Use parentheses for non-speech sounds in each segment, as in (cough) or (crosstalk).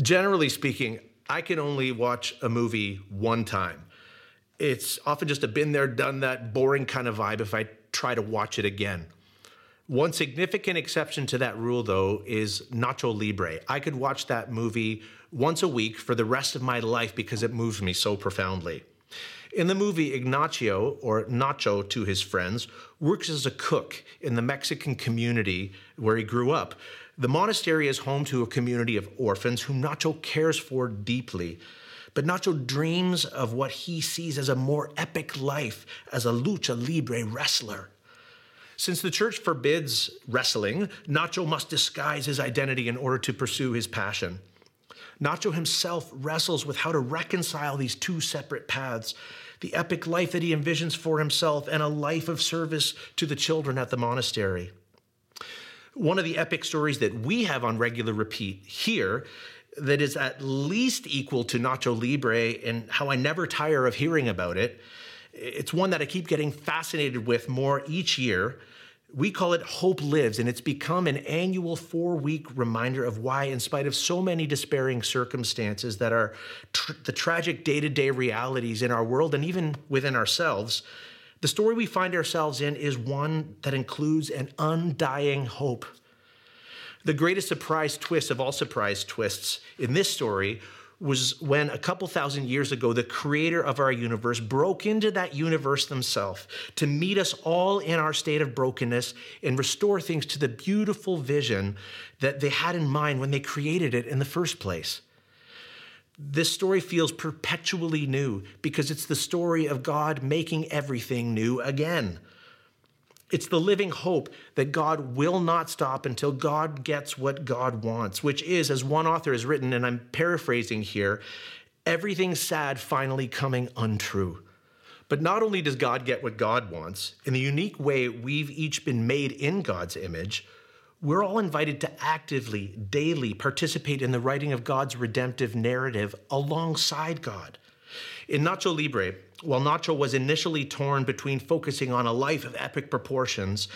Generally speaking, I can only watch a movie one time. It's often just a been there, done that, boring kind of vibe if I try to watch it again. One significant exception to that rule, though, is Nacho Libre. I could watch that movie once a week for the rest of my life because it moves me so profoundly. In the movie, Ignacio, or Nacho to his friends, works as a cook in the Mexican community where he grew up. The monastery is home to a community of orphans whom Nacho cares for deeply. But Nacho dreams of what he sees as a more epic life as a lucha libre wrestler. Since the church forbids wrestling, Nacho must disguise his identity in order to pursue his passion. Nacho himself wrestles with how to reconcile these two separate paths the epic life that he envisions for himself and a life of service to the children at the monastery. One of the epic stories that we have on regular repeat here that is at least equal to Nacho Libre and how I never tire of hearing about it. It's one that I keep getting fascinated with more each year. We call it Hope Lives, and it's become an annual four week reminder of why, in spite of so many despairing circumstances that are tr- the tragic day to day realities in our world and even within ourselves, the story we find ourselves in is one that includes an undying hope. The greatest surprise twist of all surprise twists in this story was when a couple thousand years ago, the creator of our universe broke into that universe themselves to meet us all in our state of brokenness and restore things to the beautiful vision that they had in mind when they created it in the first place. This story feels perpetually new because it's the story of God making everything new again. It's the living hope that God will not stop until God gets what God wants, which is, as one author has written, and I'm paraphrasing here, everything sad finally coming untrue. But not only does God get what God wants, in the unique way we've each been made in God's image, we're all invited to actively, daily participate in the writing of God's redemptive narrative alongside God. In Nacho Libre, while Nacho was initially torn between focusing on a life of epic proportions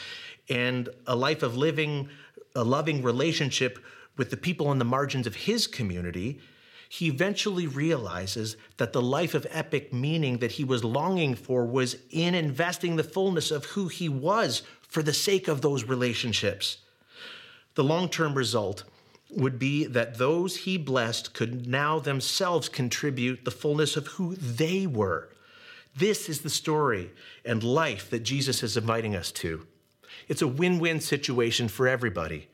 and a life of living a loving relationship with the people on the margins of his community, he eventually realizes that the life of epic meaning that he was longing for was in investing the fullness of who he was for the sake of those relationships. The long term result would be that those he blessed could now themselves contribute the fullness of who they were. This is the story and life that Jesus is inviting us to. It's a win win situation for everybody.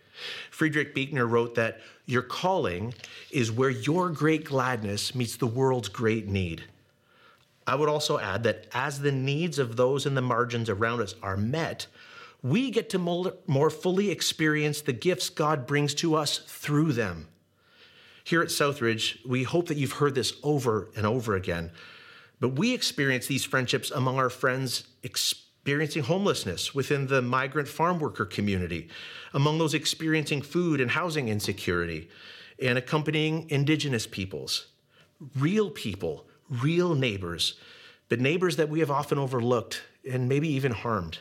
Frederick Buechner wrote that your calling is where your great gladness meets the world's great need. I would also add that as the needs of those in the margins around us are met, we get to more fully experience the gifts God brings to us through them. Here at Southridge, we hope that you've heard this over and over again. But we experience these friendships among our friends experiencing homelessness within the migrant farm worker community, among those experiencing food and housing insecurity, and accompanying indigenous peoples. Real people, real neighbors, but neighbors that we have often overlooked and maybe even harmed.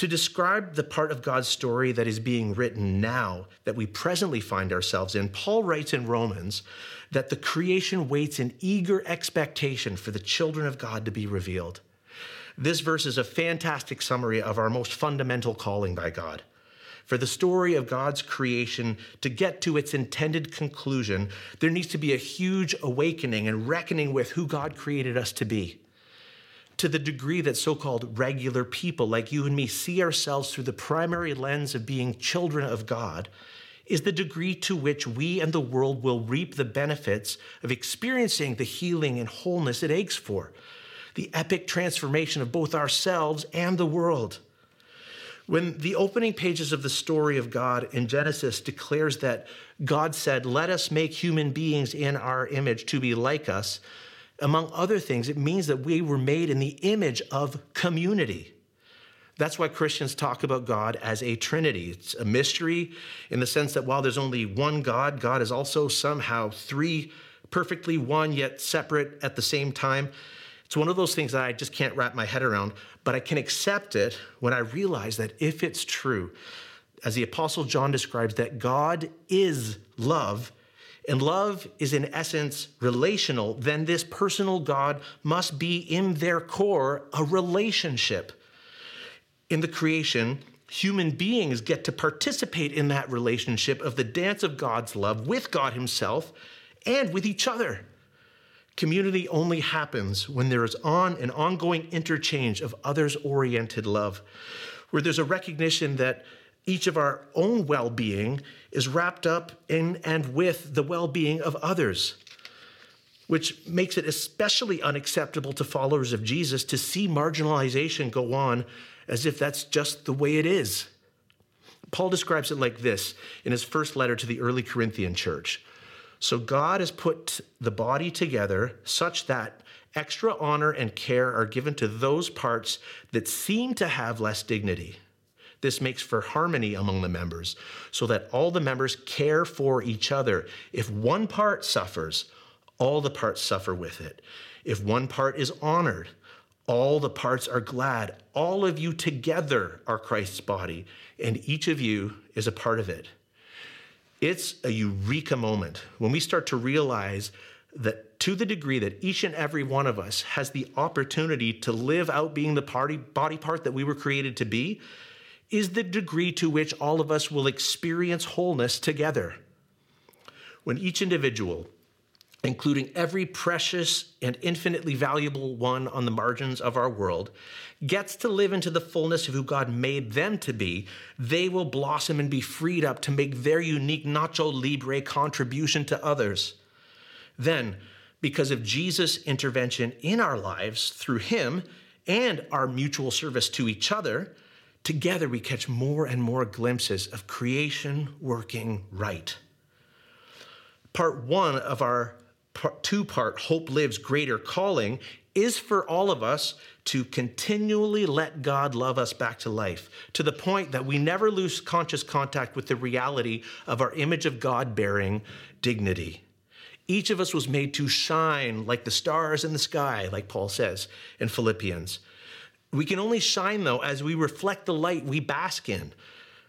To describe the part of God's story that is being written now that we presently find ourselves in, Paul writes in Romans that the creation waits in eager expectation for the children of God to be revealed. This verse is a fantastic summary of our most fundamental calling by God. For the story of God's creation to get to its intended conclusion, there needs to be a huge awakening and reckoning with who God created us to be. To the degree that so called regular people like you and me see ourselves through the primary lens of being children of God, is the degree to which we and the world will reap the benefits of experiencing the healing and wholeness it aches for, the epic transformation of both ourselves and the world. When the opening pages of the story of God in Genesis declares that God said, Let us make human beings in our image to be like us, among other things, it means that we were made in the image of community. That's why Christians talk about God as a trinity. It's a mystery in the sense that while there's only one God, God is also somehow three, perfectly one, yet separate at the same time. It's one of those things that I just can't wrap my head around, but I can accept it when I realize that if it's true, as the Apostle John describes, that God is love, and love is in essence relational, then this personal God must be in their core a relationship. In the creation, human beings get to participate in that relationship of the dance of God's love with God Himself and with each other. Community only happens when there is on an ongoing interchange of others oriented love, where there's a recognition that each of our own well being is wrapped up in and with the well being of others, which makes it especially unacceptable to followers of Jesus to see marginalization go on as if that's just the way it is. Paul describes it like this in his first letter to the early Corinthian church. So God has put the body together such that extra honor and care are given to those parts that seem to have less dignity. This makes for harmony among the members so that all the members care for each other. If one part suffers, all the parts suffer with it. If one part is honored, all the parts are glad. All of you together are Christ's body, and each of you is a part of it. It's a eureka moment when we start to realize that to the degree that each and every one of us has the opportunity to live out being the party, body part that we were created to be, is the degree to which all of us will experience wholeness together. When each individual including every precious and infinitely valuable one on the margins of our world, gets to live into the fullness of who God made them to be, they will blossom and be freed up to make their unique Nacho Libre contribution to others. Then, because of Jesus' intervention in our lives through Him and our mutual service to each other, together we catch more and more glimpses of creation working right. Part one of our two part Hope Lives Greater calling is for all of us to continually let God love us back to life to the point that we never lose conscious contact with the reality of our image of God bearing dignity. Each of us was made to shine like the stars in the sky, like Paul says in Philippians. We can only shine, though, as we reflect the light we bask in.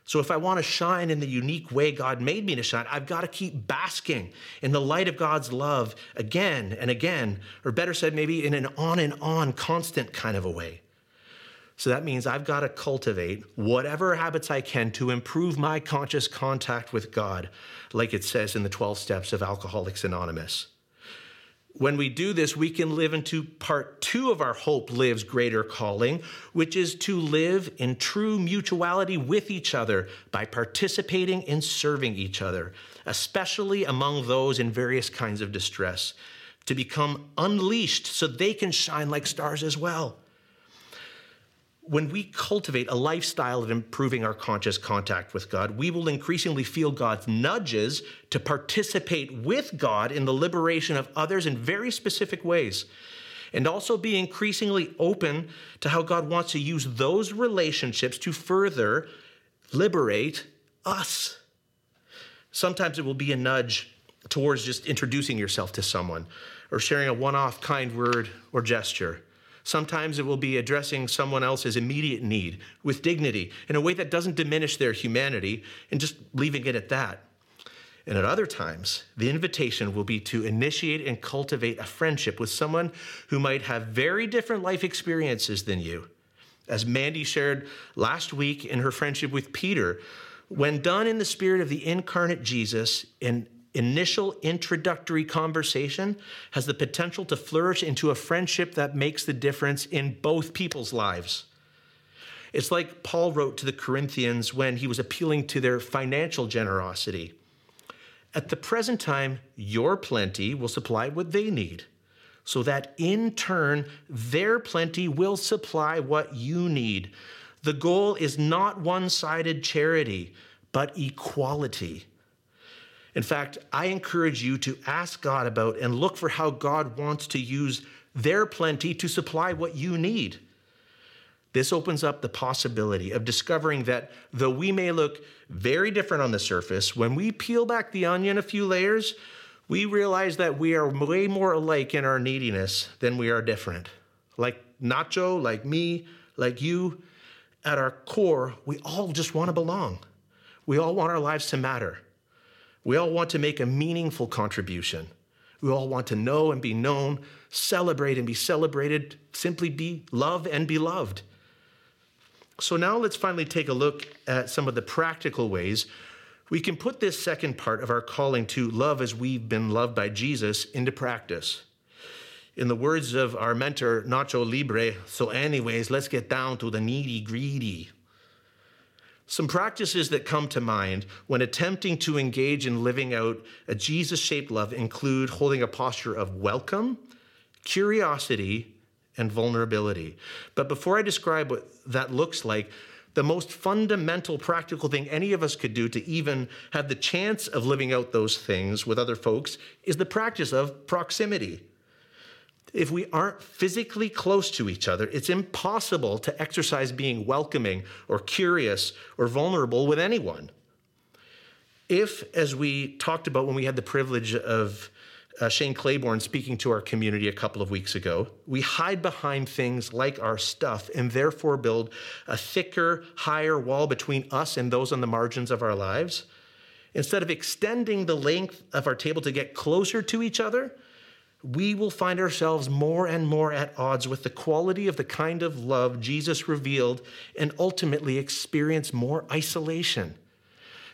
So, if I want to shine in the unique way God made me to shine, I've got to keep basking in the light of God's love again and again, or better said, maybe in an on and on constant kind of a way. So that means I've got to cultivate whatever habits I can to improve my conscious contact with God, like it says in the 12 steps of Alcoholics Anonymous. When we do this, we can live into part two of our Hope Lives Greater calling, which is to live in true mutuality with each other by participating in serving each other, especially among those in various kinds of distress, to become unleashed so they can shine like stars as well when we cultivate a lifestyle of improving our conscious contact with God, we will increasingly feel God's nudges to participate with God in the liberation of others in very specific ways. And also be increasingly open to how God wants to use those relationships to further liberate us. Sometimes it will be a nudge towards just introducing yourself to someone or sharing a one off kind word or gesture. Sometimes it will be addressing someone else's immediate need with dignity in a way that doesn't diminish their humanity and just leaving it at that. And at other times, the invitation will be to initiate and cultivate a friendship with someone who might have very different life experiences than you. As Mandy shared last week in her friendship with Peter, when done in the spirit of the incarnate Jesus and initial introductory conversation has the potential to flourish into a friendship that makes the difference in both people's lives. It's like Paul wrote to the Corinthians when he was appealing to their financial generosity. At the present time, your plenty will supply what they need, so that in turn, their plenty will supply what you need. The goal is not one sided charity, but equality. In fact, I encourage you to ask God about and look for how God wants to use their plenty to supply what you need. This opens up the possibility of discovering that though we may look very different on the surface, when we peel back the onion a few layers, we realize that we are way more alike in our neediness than we are different. Like Nacho, like me, like you, at our core, we all just want to belong. We all want our lives to matter. We all want to make a meaningful contribution. We all want to know and be known, celebrate and be celebrated, simply be love and be loved. So now let's finally take a look at some of the practical ways we can put this second part of our calling to love as we've been loved by Jesus into practice. In the words of our mentor, Nacho Libre, so, anyways, let's get down to the needy greedy. Some practices that come to mind when attempting to engage in living out a Jesus shaped love include holding a posture of welcome, curiosity, and vulnerability. But before I describe what that looks like, the most fundamental practical thing any of us could do to even have the chance of living out those things with other folks is the practice of proximity. If we aren't physically close to each other, it's impossible to exercise being welcoming or curious or vulnerable with anyone. If, as we talked about when we had the privilege of uh, Shane Claiborne speaking to our community a couple of weeks ago, we hide behind things like our stuff and therefore build a thicker, higher wall between us and those on the margins of our lives. Instead of extending the length of our table to get closer to each other, we will find ourselves more and more at odds with the quality of the kind of love Jesus revealed and ultimately experience more isolation.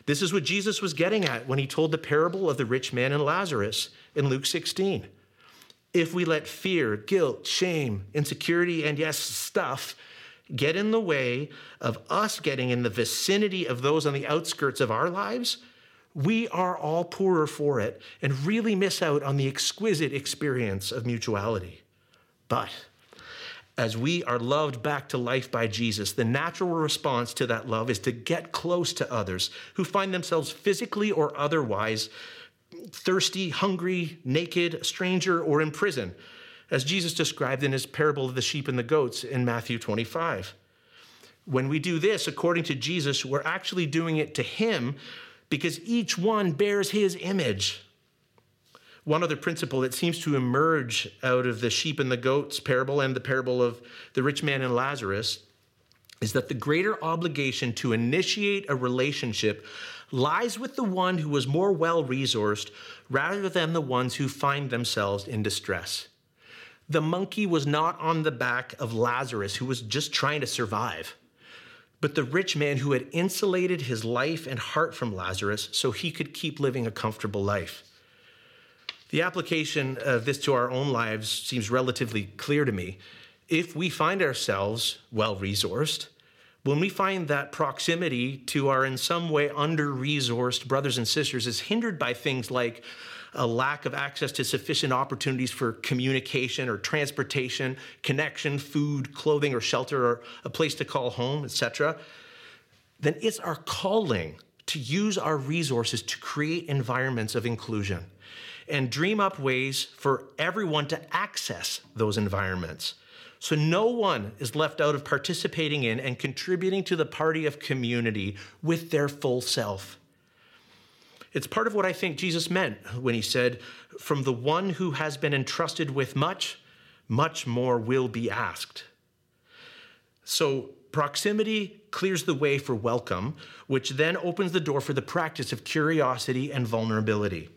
This is what Jesus was getting at when he told the parable of the rich man and Lazarus in Luke 16. If we let fear, guilt, shame, insecurity, and yes, stuff get in the way of us getting in the vicinity of those on the outskirts of our lives, we are all poorer for it and really miss out on the exquisite experience of mutuality. But as we are loved back to life by Jesus, the natural response to that love is to get close to others who find themselves physically or otherwise thirsty, hungry, naked, stranger, or in prison, as Jesus described in his parable of the sheep and the goats in Matthew 25. When we do this, according to Jesus, we're actually doing it to him because each one bears his image. One other principle that seems to emerge out of the sheep and the goats parable and the parable of the rich man and Lazarus is that the greater obligation to initiate a relationship lies with the one who was more well resourced rather than the ones who find themselves in distress. The monkey was not on the back of Lazarus, who was just trying to survive, but the rich man who had insulated his life and heart from Lazarus so he could keep living a comfortable life. The application of this to our own lives seems relatively clear to me. If we find ourselves well resourced, when we find that proximity to our in some way under resourced brothers and sisters is hindered by things like a lack of access to sufficient opportunities for communication or transportation, connection, food, clothing, or shelter, or a place to call home, etc., then it's our calling to use our resources to create environments of inclusion and dream up ways for everyone to access those environments. So no one is left out of participating in and contributing to the party of community with their full self. It's part of what I think Jesus meant when he said, From the one who has been entrusted with much, much more will be asked. So, proximity clears the way for welcome, which then opens the door for the practice of curiosity and vulnerability.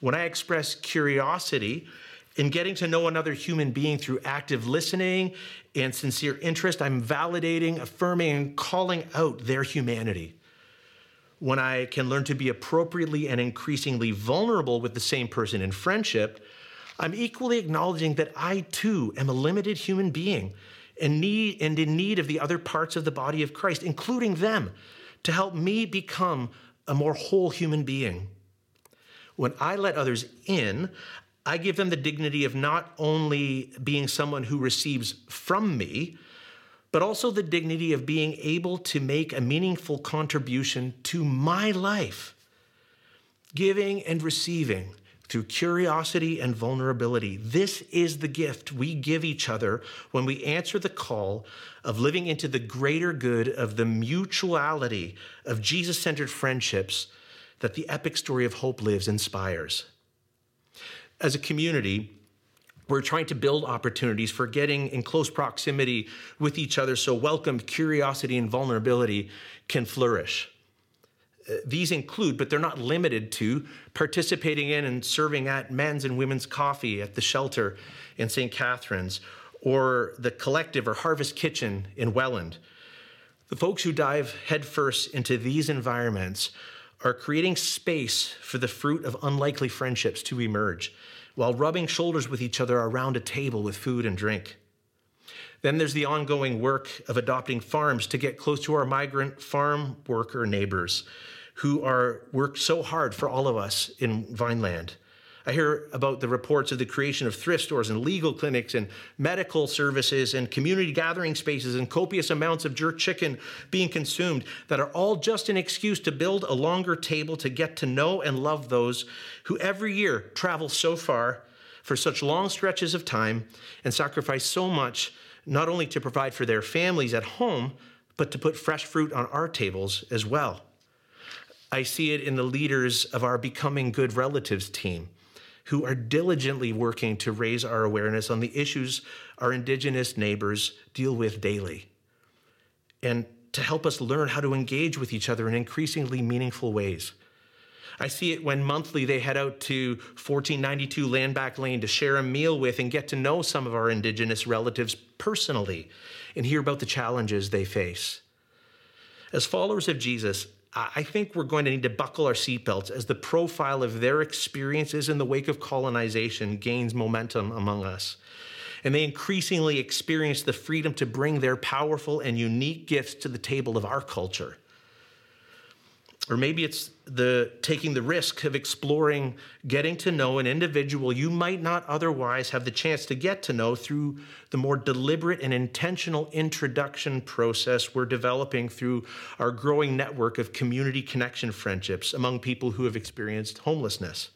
When I express curiosity in getting to know another human being through active listening and sincere interest, I'm validating, affirming, and calling out their humanity. When I can learn to be appropriately and increasingly vulnerable with the same person in friendship, I'm equally acknowledging that I too am a limited human being and, need, and in need of the other parts of the body of Christ, including them, to help me become a more whole human being. When I let others in, I give them the dignity of not only being someone who receives from me, but also the dignity of being able to make a meaningful contribution to my life. Giving and receiving through curiosity and vulnerability. This is the gift we give each other when we answer the call of living into the greater good of the mutuality of Jesus centered friendships that the epic story of hope lives inspires. As a community, we're trying to build opportunities for getting in close proximity with each other so welcome, curiosity, and vulnerability can flourish. Uh, these include, but they're not limited to, participating in and serving at men's and women's coffee at the shelter in St. Catharines or the collective or harvest kitchen in Welland. The folks who dive headfirst into these environments are creating space for the fruit of unlikely friendships to emerge while rubbing shoulders with each other around a table with food and drink. Then there's the ongoing work of adopting farms to get close to our migrant farm worker neighbors who are work so hard for all of us in Vineland. I hear about the reports of the creation of thrift stores and legal clinics and medical services and community gathering spaces and copious amounts of jerk chicken being consumed that are all just an excuse to build a longer table to get to know and love those who every year travel so far for such long stretches of time and sacrifice so much not only to provide for their families at home, but to put fresh fruit on our tables as well. I see it in the leaders of our Becoming Good Relatives team, who are diligently working to raise our awareness on the issues our Indigenous neighbors deal with daily, and to help us learn how to engage with each other in increasingly meaningful ways. I see it when monthly they head out to 1492 Landback Lane to share a meal with and get to know some of our Indigenous relatives personally and hear about the challenges they face. As followers of Jesus, I think we're going to need to buckle our seatbelts as the profile of their experiences in the wake of colonization gains momentum among us. And they increasingly experience the freedom to bring their powerful and unique gifts to the table of our culture. Or maybe it's the taking the risk of exploring getting to know an individual you might not otherwise have the chance to get to know through the more deliberate and intentional introduction process we're developing through our growing network of community connection friendships among people who have experienced homelessness.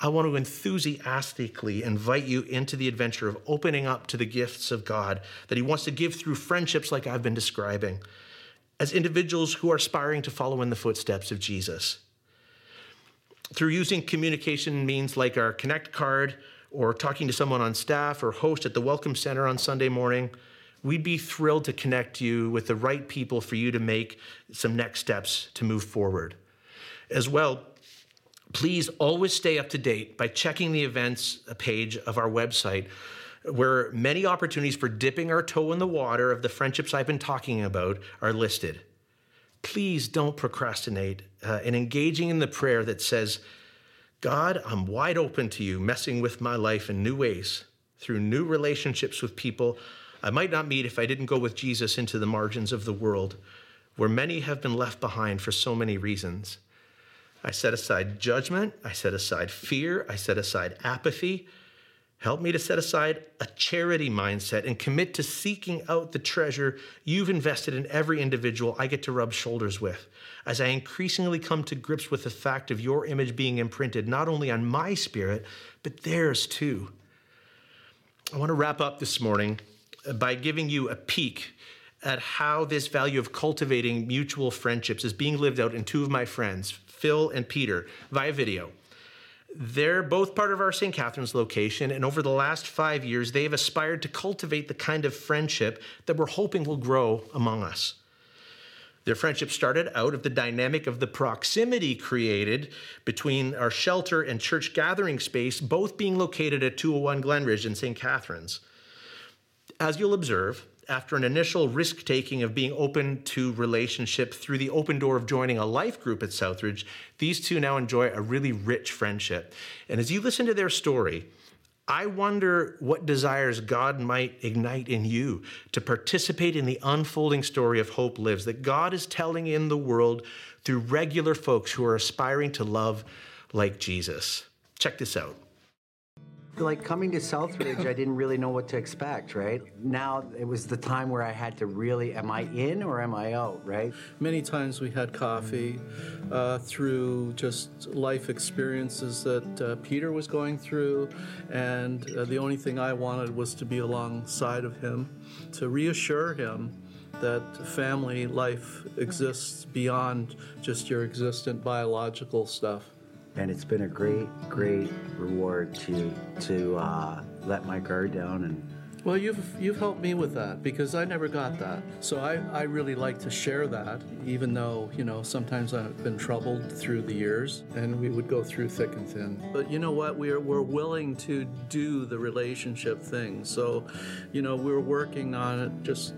I want to enthusiastically invite you into the adventure of opening up to the gifts of God that He wants to give through friendships like I've been describing as individuals who are aspiring to follow in the footsteps of Jesus. Through using communication means like our Connect card or talking to someone on staff or host at the Welcome Center on Sunday morning, we'd be thrilled to connect you with the right people for you to make some next steps to move forward. As well, please always stay up to date by checking the events page of our website where many opportunities for dipping our toe in the water of the friendships I've been talking about are listed. Please don't procrastinate uh, in engaging in the prayer that says, God, I'm wide open to you, messing with my life in new ways through new relationships with people I might not meet if I didn't go with Jesus into the margins of the world, where many have been left behind for so many reasons. I set aside judgment, I set aside fear, I set aside apathy, Help me to set aside a charity mindset and commit to seeking out the treasure you've invested in every individual I get to rub shoulders with as I increasingly come to grips with the fact of your image being imprinted not only on my spirit, but theirs too. I want to wrap up this morning by giving you a peek at how this value of cultivating mutual friendships is being lived out in two of my friends, Phil and Peter, via video. They're both part of our St. Catharines location, and over the last five years, they've aspired to cultivate the kind of friendship that we're hoping will grow among us. Their friendship started out of the dynamic of the proximity created between our shelter and church gathering space, both being located at 201 Glenridge in St. Catharines. As you'll observe, after an initial risk taking of being open to relationship through the open door of joining a life group at Southridge, these two now enjoy a really rich friendship. And as you listen to their story, I wonder what desires God might ignite in you to participate in the unfolding story of Hope Lives that God is telling in the world through regular folks who are aspiring to love like Jesus. Check this out like coming to Southridge, I didn't really know what to expect, right? Now it was the time where I had to really, am I in or am I out, right? Many times we had coffee uh, through just life experiences that uh, Peter was going through, and uh, the only thing I wanted was to be alongside of him, to reassure him that family life exists beyond just your existent biological stuff and it's been a great, great reward to to uh, let my guard down and Well, you've you've helped me with that because I never got that. So I, I really like to share that, even though you know sometimes I've been troubled through the years, and we would go through thick and thin. But you know what? We're we're willing to do the relationship thing. So, you know, we're working on it just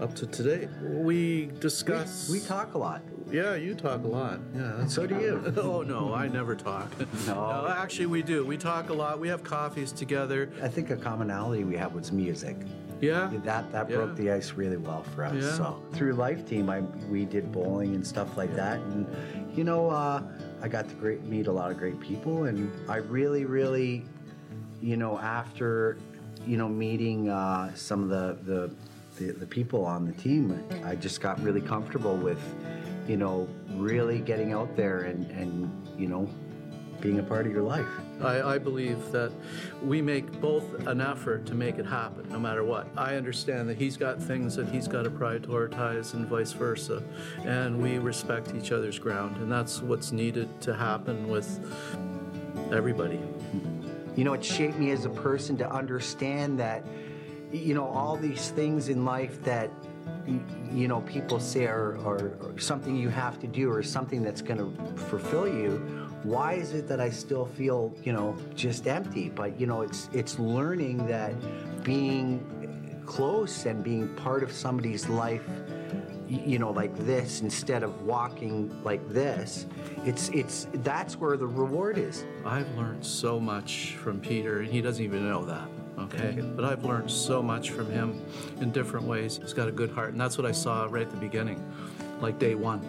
up to today. We discuss. We talk a lot. Yeah, you talk a lot. Yeah, So do you. (laughs) oh no, I never talk. (laughs) No. actually, we do. We talk a lot. We have coffees together. I think a commonality we have was music. Yeah. That that Yeah. broke the ice really well for us. Yeah. So through Life Team, I we did bowling and stuff like that, and you know, uh, I got to great meet a lot of great people, and I really, really, you know, after you know meeting uh, some of the, the the the people on the team, I just got really comfortable with, you know, really getting out there and and you know, being a part of your life. I, I believe that we make both an effort to make it happen, no matter what. I understand that he's got things that he's got to prioritize and vice versa. And we respect each other's ground. And that's what's needed to happen with everybody. You know, it shaped me as a person to understand that, you know, all these things in life that, you know, people say are, are, are something you have to do or something that's going to fulfill you. Why is it that I still feel, you know, just empty? But you know, it's it's learning that being close and being part of somebody's life you know like this instead of walking like this it's it's that's where the reward is I've learned so much from Peter, and he doesn't even know that. Okay, but I've learned so much from him in different ways. He's got a good heart, and that's what I saw right at the beginning, like day one.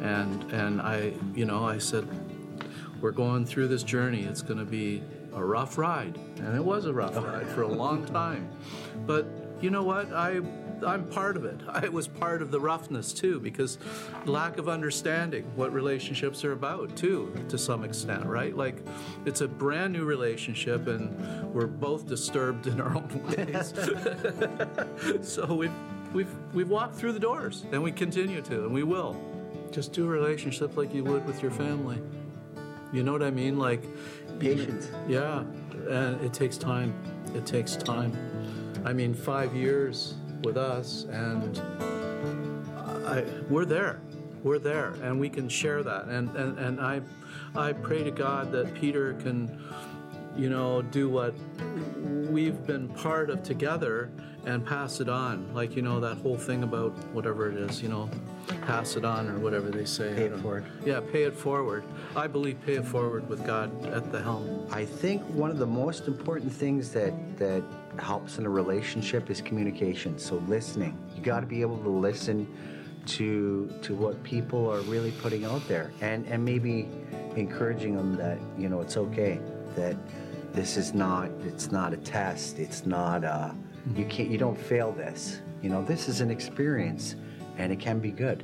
And and I, you know, I said, we're going through this journey. It's going to be a rough ride, and it was a rough ride for a long (laughs) time. But you know what? I I'm part of it. I was part of the roughness too, because lack of understanding what relationships are about too, to some extent, right? Like it's a brand new relationship, and we're both disturbed in our own ways. (laughs) so we've we've we've walked through the doors, and we continue to, and we will. Just do a relationship like you would with your family. You know what I mean? Like Patience. Yeah, and it takes time. It takes time. I mean, five years with us, and I, we're there. We're there, and we can share that. And, and, and I, I pray to God that Peter can, you know, do what we've been part of together and pass it on. Like, you know, that whole thing about whatever it is, you know, pass it on or whatever they say. Pay it forward. Yeah, pay it forward. I believe pay it forward with God at the helm. I think one of the most important things that that helps in a relationship is communication. So listening. You got to be able to listen to to what people are really putting out there, and and maybe encouraging them that you know it's okay that this is not it's not a test. It's not uh you can't you don't fail this. You know this is an experience, and it can be good.